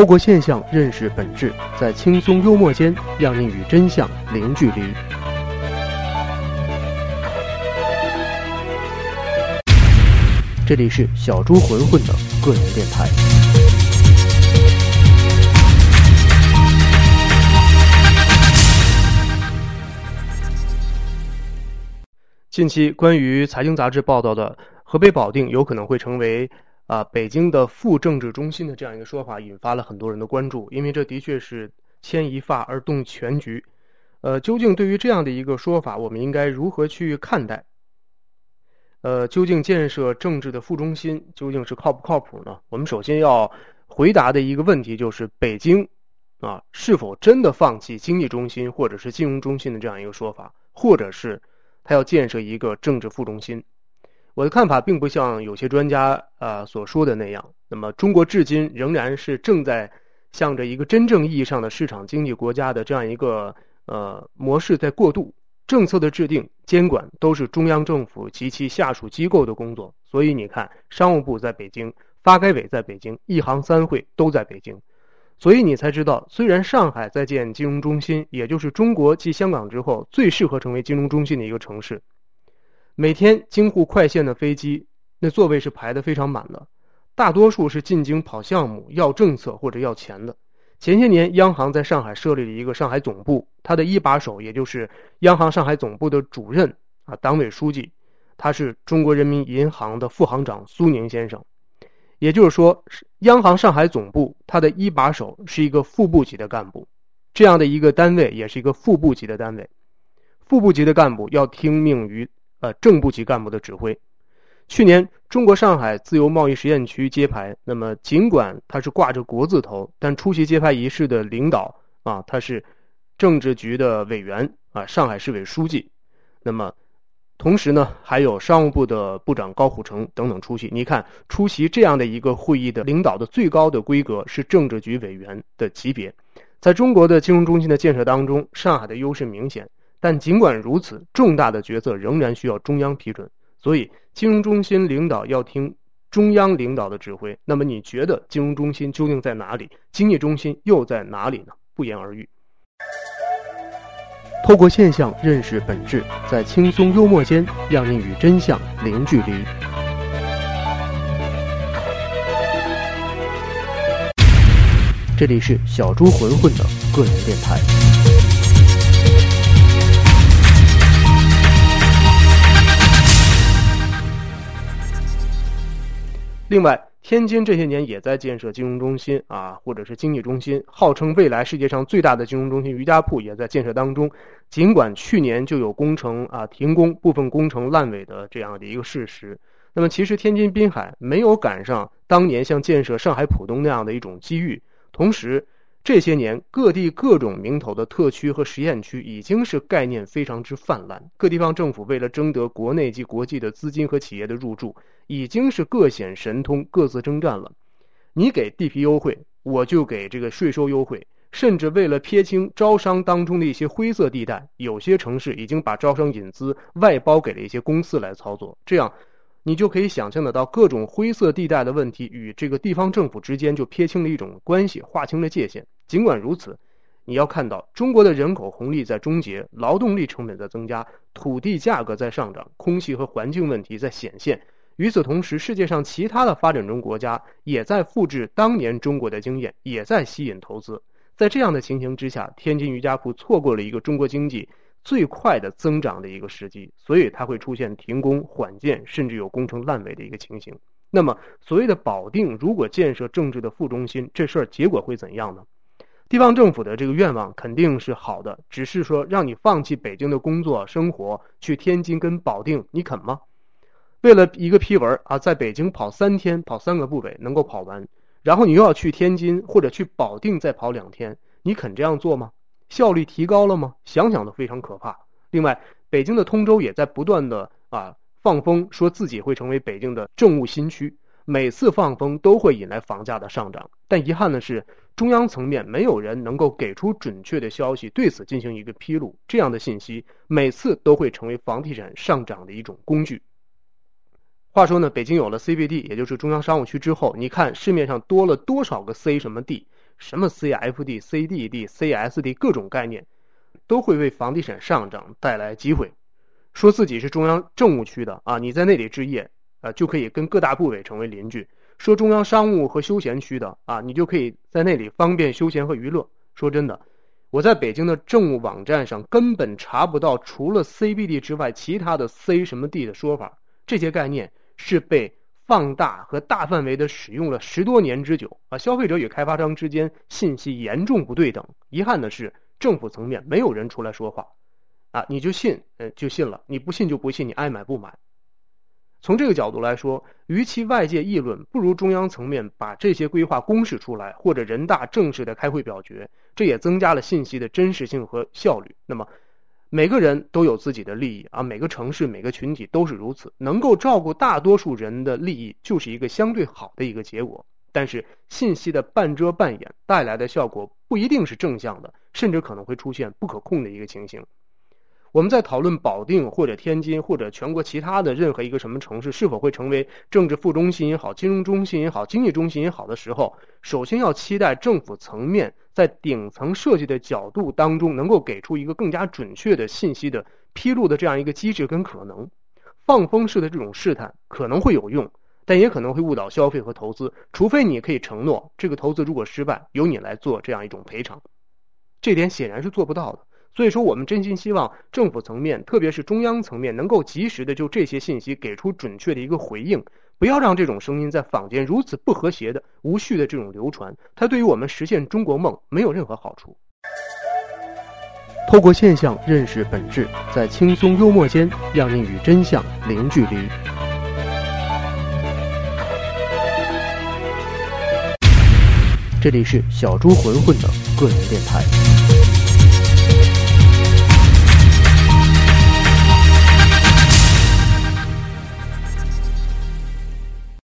透过现象认识本质，在轻松幽默间，让你与真相零距离。这里是小猪混混的个人电台。近期关于财经杂志报道的河北保定有可能会成为。啊，北京的副政治中心的这样一个说法，引发了很多人的关注，因为这的确是牵一发而动全局。呃，究竟对于这样的一个说法，我们应该如何去看待？呃，究竟建设政治的副中心究竟是靠不靠谱呢？我们首先要回答的一个问题就是，北京啊，是否真的放弃经济中心或者是金融中心的这样一个说法，或者是他要建设一个政治副中心？我的看法并不像有些专家啊所说的那样。那么，中国至今仍然是正在向着一个真正意义上的市场经济国家的这样一个呃模式在过渡。政策的制定、监管都是中央政府及其下属机构的工作。所以，你看，商务部在北京，发改委在北京，一行三会都在北京。所以，你才知道，虽然上海在建金融中心，也就是中国继香港之后最适合成为金融中心的一个城市。每天京沪快线的飞机，那座位是排得非常满的，大多数是进京跑项目、要政策或者要钱的。前些年，央行在上海设立了一个上海总部，他的一把手也就是央行上海总部的主任啊，党委书记，他是中国人民银行的副行长苏宁先生。也就是说，央行上海总部他的一把手是一个副部级的干部，这样的一个单位也是一个副部级的单位，副部级的干部要听命于。呃，正部级干部的指挥。去年，中国上海自由贸易实验区揭牌。那么，尽管他是挂着国字头，但出席揭牌仪式的领导啊，他是政治局的委员啊，上海市委书记。那么，同时呢，还有商务部的部长高虎城等等出席。你看，出席这样的一个会议的领导的最高的规格是政治局委员的级别。在中国的金融中心的建设当中，上海的优势明显。但尽管如此，重大的决策仍然需要中央批准，所以金融中心领导要听中央领导的指挥。那么，你觉得金融中心究竟在哪里？经济中心又在哪里呢？不言而喻。透过现象认识本质，在轻松幽默间，让你与真相零距离。这里是小猪混混的个人电台。另外，天津这些年也在建设金融中心啊，或者是经济中心，号称未来世界上最大的金融中心瑜伽铺也在建设当中。尽管去年就有工程啊停工、部分工程烂尾的这样的一个事实，那么其实天津滨海没有赶上当年像建设上海浦东那样的一种机遇，同时。这些年，各地各种名头的特区和实验区已经是概念非常之泛滥。各地方政府为了争得国内及国际的资金和企业的入驻，已经是各显神通，各自征战了。你给地皮优惠，我就给这个税收优惠，甚至为了撇清招商当中的一些灰色地带，有些城市已经把招商引资外包给了一些公司来操作，这样。你就可以想象得到各种灰色地带的问题与这个地方政府之间就撇清了一种关系，划清了界限。尽管如此，你要看到中国的人口红利在终结，劳动力成本在增加，土地价格在上涨，空气和环境问题在显现。与此同时，世界上其他的发展中国家也在复制当年中国的经验，也在吸引投资。在这样的情形之下，天津瑜伽铺错过了一个中国经济。最快的增长的一个时机，所以它会出现停工、缓建，甚至有工程烂尾的一个情形。那么，所谓的保定如果建设政治的副中心，这事儿结果会怎样呢？地方政府的这个愿望肯定是好的，只是说让你放弃北京的工作生活，去天津跟保定，你肯吗？为了一个批文啊，在北京跑三天，跑三个部委能够跑完，然后你又要去天津或者去保定再跑两天，你肯这样做吗？效率提高了吗？想想都非常可怕。另外，北京的通州也在不断的啊放风，说自己会成为北京的政务新区。每次放风都会引来房价的上涨，但遗憾的是，中央层面没有人能够给出准确的消息，对此进行一个披露。这样的信息每次都会成为房地产上涨的一种工具。话说呢，北京有了 CBD，也就是中央商务区之后，你看市面上多了多少个 C 什么 D？什么 CFD、CDD、CSD 各种概念，都会为房地产上涨带来机会。说自己是中央政务区的啊，你在那里置业啊，就可以跟各大部委成为邻居。说中央商务和休闲区的啊，你就可以在那里方便休闲和娱乐。说真的。我在北京的政务网站上根本查不到除了 CBD 之外其他的 C 什么 D 的说法，这些概念是被放大和大范围的使用了十多年之久啊！消费者与开发商之间信息严重不对等。遗憾的是，政府层面没有人出来说话，啊，你就信，呃，就信了；你不信就不信，你爱买不买。从这个角度来说，与其外界议论，不如中央层面把这些规划公示出来，或者人大正式的开会表决，这也增加了信息的真实性和效率。那么，每个人都有自己的利益啊，每个城市、每个群体都是如此，能够照顾大多数人的利益，就是一个相对好的一个结果。但是，信息的半遮半掩带来的效果不一定是正向的，甚至可能会出现不可控的一个情形。我们在讨论保定或者天津或者全国其他的任何一个什么城市是否会成为政治副中心也好、金融中心也好、经济中心也好的时候，首先要期待政府层面在顶层设计的角度当中，能够给出一个更加准确的信息的披露的这样一个机制跟可能。放风式的这种试探可能会有用，但也可能会误导消费和投资。除非你可以承诺，这个投资如果失败，由你来做这样一种赔偿，这点显然是做不到的。所以说，我们真心希望政府层面，特别是中央层面，能够及时的就这些信息给出准确的一个回应，不要让这种声音在坊间如此不和谐的、无序的这种流传，它对于我们实现中国梦没有任何好处。透过现象认识本质，在轻松幽默间，让你与真相零距离。这里是小猪混混的个人电台。